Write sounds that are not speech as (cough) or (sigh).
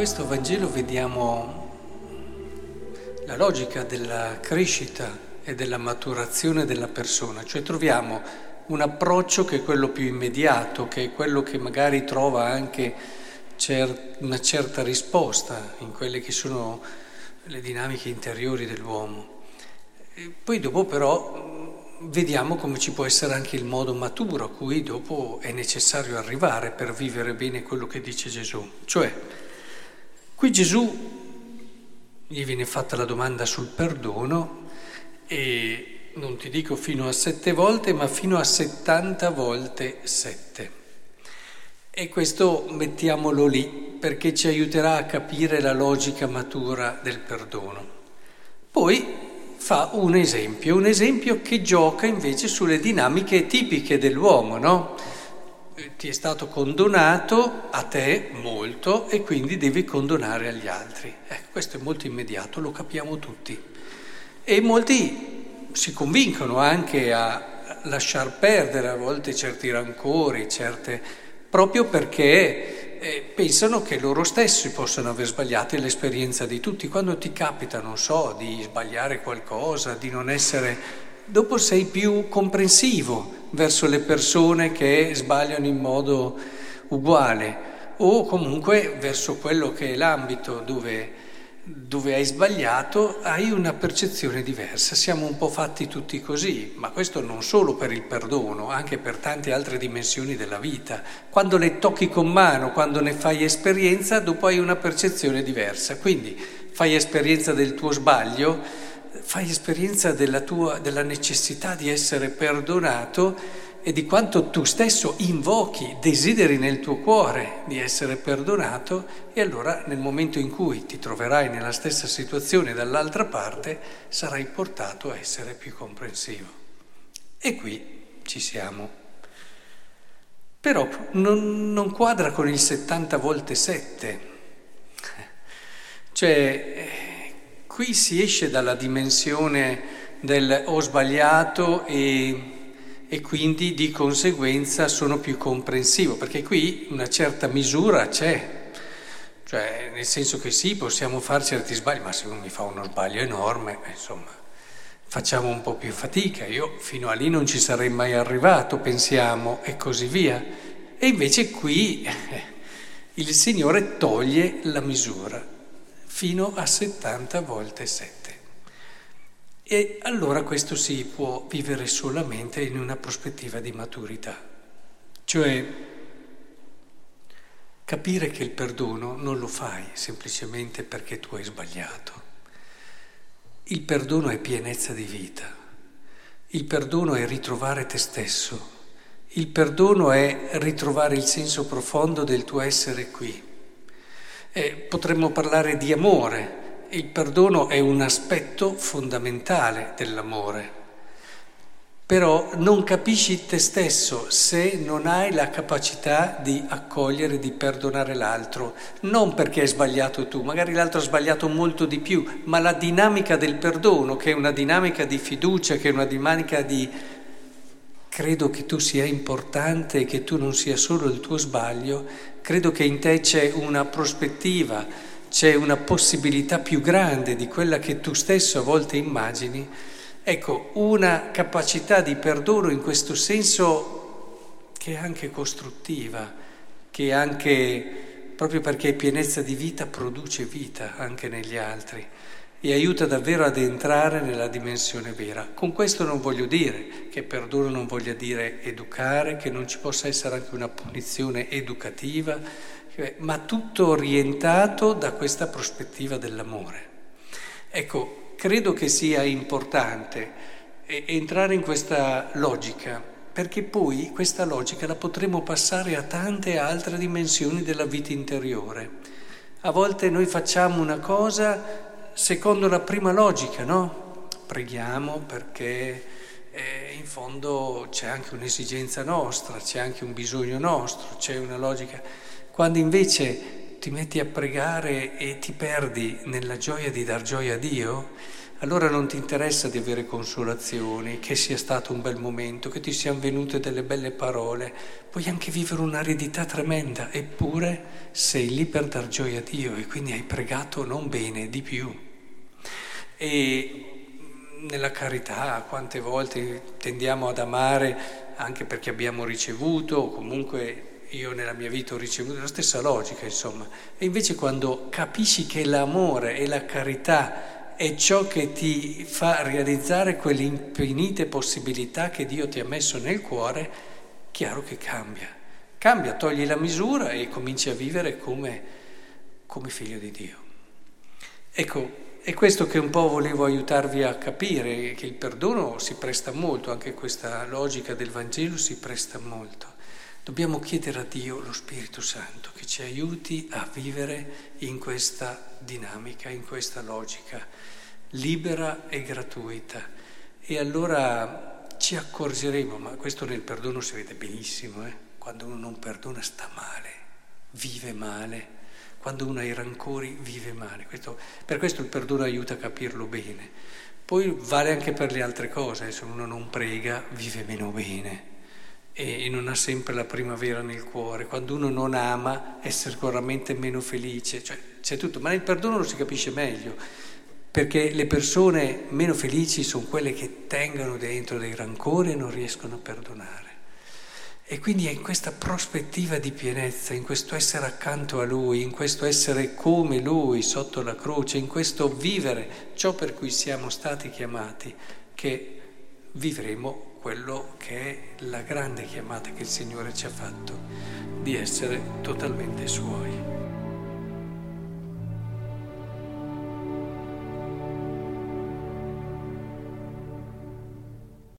questo Vangelo vediamo la logica della crescita e della maturazione della persona, cioè troviamo un approccio che è quello più immediato, che è quello che magari trova anche cer- una certa risposta in quelle che sono le dinamiche interiori dell'uomo. E poi dopo però vediamo come ci può essere anche il modo maturo a cui dopo è necessario arrivare per vivere bene quello che dice Gesù. Cioè, Qui Gesù gli viene fatta la domanda sul perdono e non ti dico fino a sette volte, ma fino a settanta volte sette. E questo mettiamolo lì perché ci aiuterà a capire la logica matura del perdono. Poi fa un esempio, un esempio che gioca invece sulle dinamiche tipiche dell'uomo, no? Ti è stato condonato a te molto e quindi devi condonare agli altri. Ecco, questo è molto immediato, lo capiamo tutti. E molti si convincono anche a lasciar perdere a volte certi rancori, certe... proprio perché eh, pensano che loro stessi possano aver sbagliato l'esperienza di tutti. Quando ti capita, non so, di sbagliare qualcosa, di non essere dopo sei più comprensivo verso le persone che sbagliano in modo uguale o comunque verso quello che è l'ambito dove, dove hai sbagliato hai una percezione diversa. Siamo un po' fatti tutti così, ma questo non solo per il perdono, anche per tante altre dimensioni della vita. Quando le tocchi con mano, quando ne fai esperienza, dopo hai una percezione diversa. Quindi fai esperienza del tuo sbaglio fai esperienza della tua della necessità di essere perdonato e di quanto tu stesso invochi, desideri nel tuo cuore di essere perdonato e allora nel momento in cui ti troverai nella stessa situazione dall'altra parte sarai portato a essere più comprensivo. E qui ci siamo. Però non, non quadra con il 70 volte 7. (laughs) Cioè Qui si esce dalla dimensione del ho sbagliato e, e quindi di conseguenza sono più comprensivo, perché qui una certa misura c'è, cioè nel senso che sì, possiamo fare certi sbagli, ma se uno mi fa uno sbaglio enorme, insomma, facciamo un po' più fatica. Io fino a lì non ci sarei mai arrivato, pensiamo, e così via. E invece qui eh, il Signore toglie la misura fino a 70 volte 7. E allora questo si può vivere solamente in una prospettiva di maturità, cioè capire che il perdono non lo fai semplicemente perché tu hai sbagliato. Il perdono è pienezza di vita, il perdono è ritrovare te stesso, il perdono è ritrovare il senso profondo del tuo essere qui eh, potremmo parlare di amore. Il perdono è un aspetto fondamentale dell'amore. Però non capisci te stesso se non hai la capacità di accogliere, di perdonare l'altro, non perché hai sbagliato tu, magari l'altro ha sbagliato molto di più, ma la dinamica del perdono, che è una dinamica di fiducia, che è una dinamica di credo che tu sia importante e che tu non sia solo il tuo sbaglio, credo che in te c'è una prospettiva, c'è una possibilità più grande di quella che tu stesso a volte immagini. Ecco, una capacità di perdono in questo senso che è anche costruttiva, che anche, proprio perché è pienezza di vita, produce vita anche negli altri e aiuta davvero ad entrare nella dimensione vera. Con questo non voglio dire che perdono non voglia dire educare, che non ci possa essere anche una punizione educativa, ma tutto orientato da questa prospettiva dell'amore. Ecco, credo che sia importante entrare in questa logica, perché poi questa logica la potremo passare a tante altre dimensioni della vita interiore. A volte noi facciamo una cosa secondo la prima logica, no? Preghiamo perché eh, in fondo c'è anche un'esigenza nostra, c'è anche un bisogno nostro, c'è una logica. Quando invece ti metti a pregare e ti perdi nella gioia di dar gioia a Dio, allora non ti interessa di avere consolazioni, che sia stato un bel momento, che ti siano venute delle belle parole, puoi anche vivere un'aridità tremenda, eppure sei lì per dar gioia a Dio e quindi hai pregato non bene, di più. E nella carità quante volte tendiamo ad amare anche perché abbiamo ricevuto, o comunque io nella mia vita ho ricevuto la stessa logica, insomma. E invece quando capisci che l'amore e la carità è ciò che ti fa realizzare quelle infinite possibilità che Dio ti ha messo nel cuore, chiaro che cambia. Cambia, togli la misura e cominci a vivere come, come figlio di Dio. Ecco, è questo che un po' volevo aiutarvi a capire, che il perdono si presta molto, anche questa logica del Vangelo si presta molto. Dobbiamo chiedere a Dio, lo Spirito Santo, che ci aiuti a vivere in questa dinamica, in questa logica, libera e gratuita. E allora ci accorgeremo, ma questo nel perdono si vede benissimo, eh? quando uno non perdona sta male, vive male, quando uno ha i rancori vive male. Questo, per questo il perdono aiuta a capirlo bene. Poi vale anche per le altre cose, se uno non prega vive meno bene e non ha sempre la primavera nel cuore, quando uno non ama è sicuramente meno felice, cioè c'è tutto, ma nel perdono lo si capisce meglio, perché le persone meno felici sono quelle che tengono dentro dei rancori e non riescono a perdonare. E quindi è in questa prospettiva di pienezza, in questo essere accanto a Lui, in questo essere come Lui sotto la croce, in questo vivere ciò per cui siamo stati chiamati, che vivremo quello che è la grande chiamata che il Signore ci ha fatto, di essere totalmente Suoi.